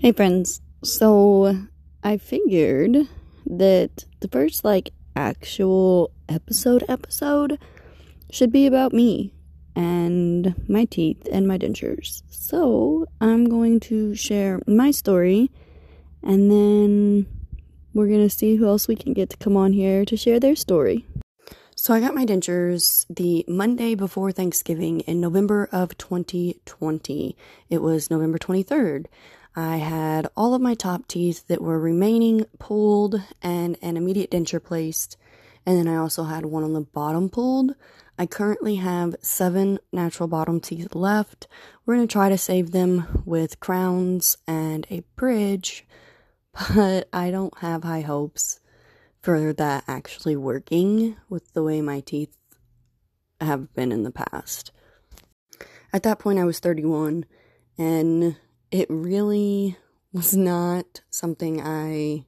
Hey friends, so I figured that the first like actual episode episode should be about me and my teeth and my dentures. So I'm going to share my story and then we're gonna see who else we can get to come on here to share their story. So I got my dentures the Monday before Thanksgiving in November of 2020. It was November 23rd. I had all of my top teeth that were remaining pulled and an immediate denture placed. And then I also had one on the bottom pulled. I currently have seven natural bottom teeth left. We're going to try to save them with crowns and a bridge, but I don't have high hopes for that actually working with the way my teeth have been in the past. At that point, I was 31 and it really was not something I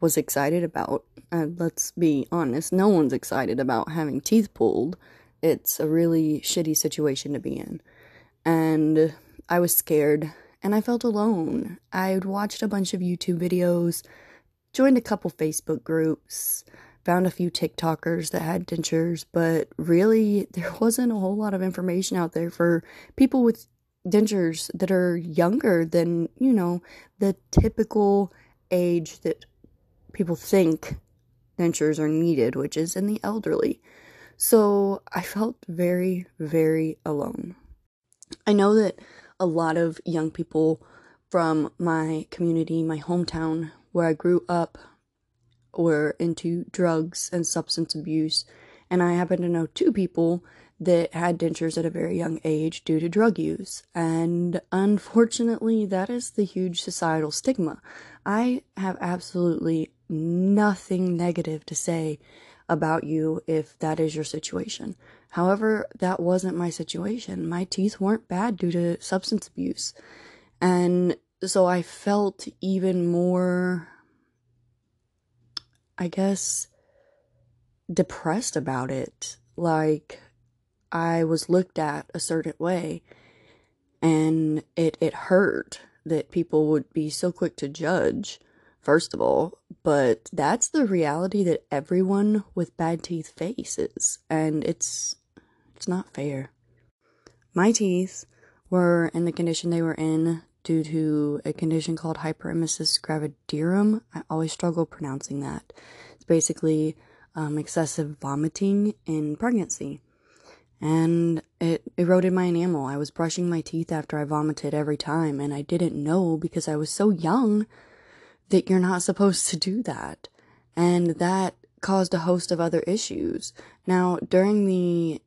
was excited about. Uh, let's be honest, no one's excited about having teeth pulled. It's a really shitty situation to be in. And I was scared and I felt alone. I'd watched a bunch of YouTube videos, joined a couple Facebook groups, found a few TikTokers that had dentures, but really there wasn't a whole lot of information out there for people with dentures that are younger than, you know, the typical age that people think dentures are needed, which is in the elderly. So I felt very, very alone. I know that a lot of young people from my community, my hometown, where I grew up, were into drugs and substance abuse. And I happen to know two people that had dentures at a very young age due to drug use. And unfortunately, that is the huge societal stigma. I have absolutely nothing negative to say about you if that is your situation. However, that wasn't my situation. My teeth weren't bad due to substance abuse. And so I felt even more, I guess, depressed about it. Like, I was looked at a certain way and it it hurt that people would be so quick to judge first of all but that's the reality that everyone with bad teeth faces and it's it's not fair. My teeth were in the condition they were in due to a condition called hyperemesis gravidarum. I always struggle pronouncing that. It's basically um, excessive vomiting in pregnancy and it eroded my enamel. I was brushing my teeth after I vomited every time, and I didn't know because I was so young that you're not supposed to do that. And that caused a host of other issues. Now, during the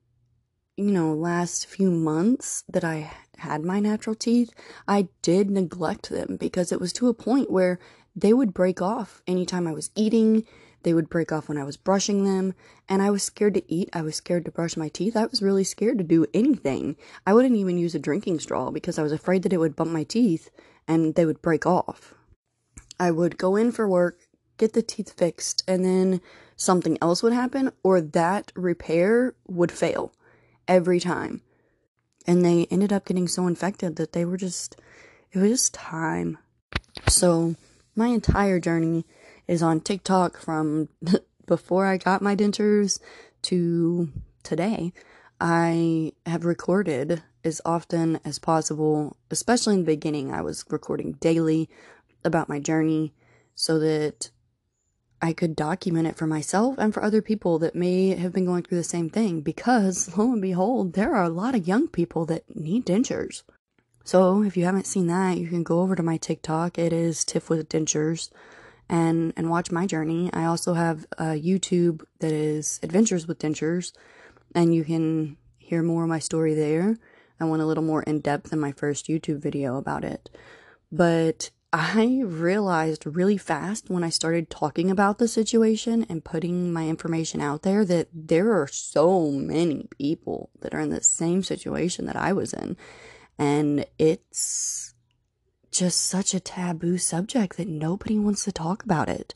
you know, last few months that I had my natural teeth, I did neglect them because it was to a point where they would break off anytime I was eating they would break off when I was brushing them, and I was scared to eat. I was scared to brush my teeth. I was really scared to do anything. I wouldn't even use a drinking straw because I was afraid that it would bump my teeth and they would break off. I would go in for work, get the teeth fixed, and then something else would happen, or that repair would fail every time. And they ended up getting so infected that they were just, it was just time. So, my entire journey is on TikTok from before I got my dentures to today. I have recorded as often as possible, especially in the beginning. I was recording daily about my journey so that I could document it for myself and for other people that may have been going through the same thing because lo and behold, there are a lot of young people that need dentures. So if you haven't seen that, you can go over to my TikTok. It is Tiff with Dentures and and watch my journey. I also have a YouTube that is Adventures with Dentures, and you can hear more of my story there. I went a little more in depth in my first YouTube video about it. But I realized really fast when I started talking about the situation and putting my information out there that there are so many people that are in the same situation that I was in. And it's just such a taboo subject that nobody wants to talk about it.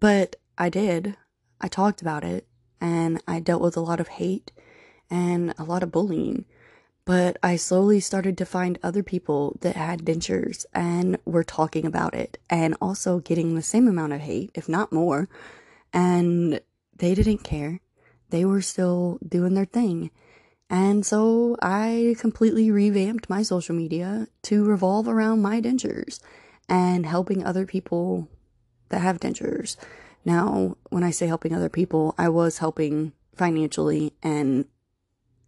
But I did. I talked about it and I dealt with a lot of hate and a lot of bullying. But I slowly started to find other people that had dentures and were talking about it and also getting the same amount of hate, if not more. And they didn't care. They were still doing their thing. And so I completely revamped my social media to revolve around my dentures and helping other people that have dentures. Now, when I say helping other people, I was helping financially and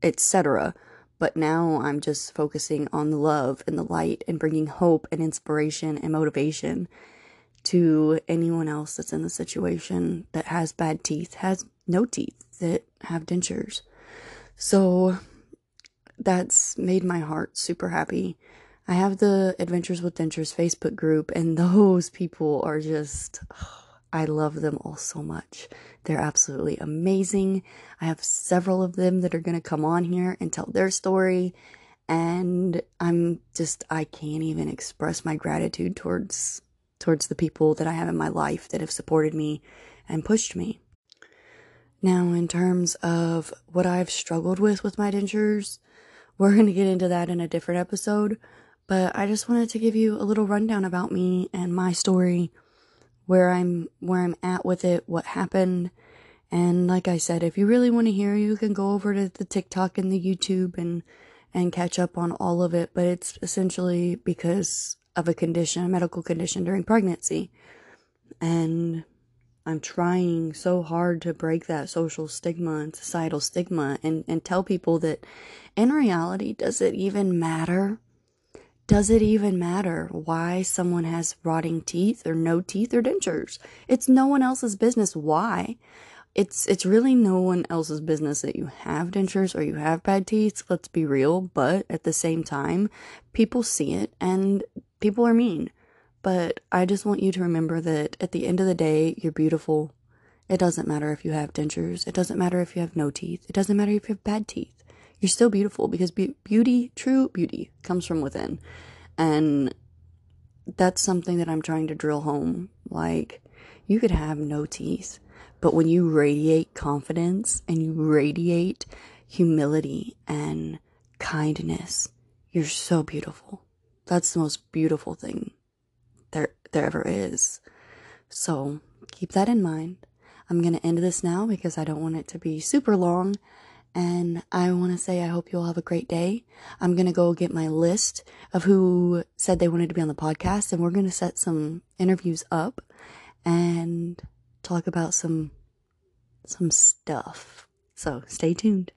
etc. But now I'm just focusing on the love and the light and bringing hope and inspiration and motivation to anyone else that's in the situation that has bad teeth, has no teeth, that have dentures. So that's made my heart super happy. I have the Adventures with Dentures Facebook group, and those people are just. Oh, I love them all so much. They're absolutely amazing. I have several of them that are going to come on here and tell their story. And I'm just, I can't even express my gratitude towards, towards the people that I have in my life that have supported me and pushed me. Now, in terms of what I've struggled with with my dentures, we're going to get into that in a different episode. But I just wanted to give you a little rundown about me and my story where I'm where I'm at with it, what happened. And like I said, if you really want to hear, you can go over to the TikTok and the YouTube and and catch up on all of it, but it's essentially because of a condition, a medical condition during pregnancy. And I'm trying so hard to break that social stigma and societal stigma and, and tell people that in reality, does it even matter does it even matter why someone has rotting teeth or no teeth or dentures? It's no one else's business why. It's it's really no one else's business that you have dentures or you have bad teeth, let's be real, but at the same time, people see it and people are mean. But I just want you to remember that at the end of the day, you're beautiful. It doesn't matter if you have dentures. It doesn't matter if you have no teeth. It doesn't matter if you have bad teeth you're still beautiful because be- beauty, true beauty, comes from within. And that's something that I'm trying to drill home. Like, you could have no teeth, but when you radiate confidence and you radiate humility and kindness, you're so beautiful. That's the most beautiful thing there ever is. So, keep that in mind. I'm going to end this now because I don't want it to be super long and I want to say I hope you all have a great day. I'm going to go get my list of who said they wanted to be on the podcast, and we're going to set some interviews up and talk about some some stuff. So stay tuned.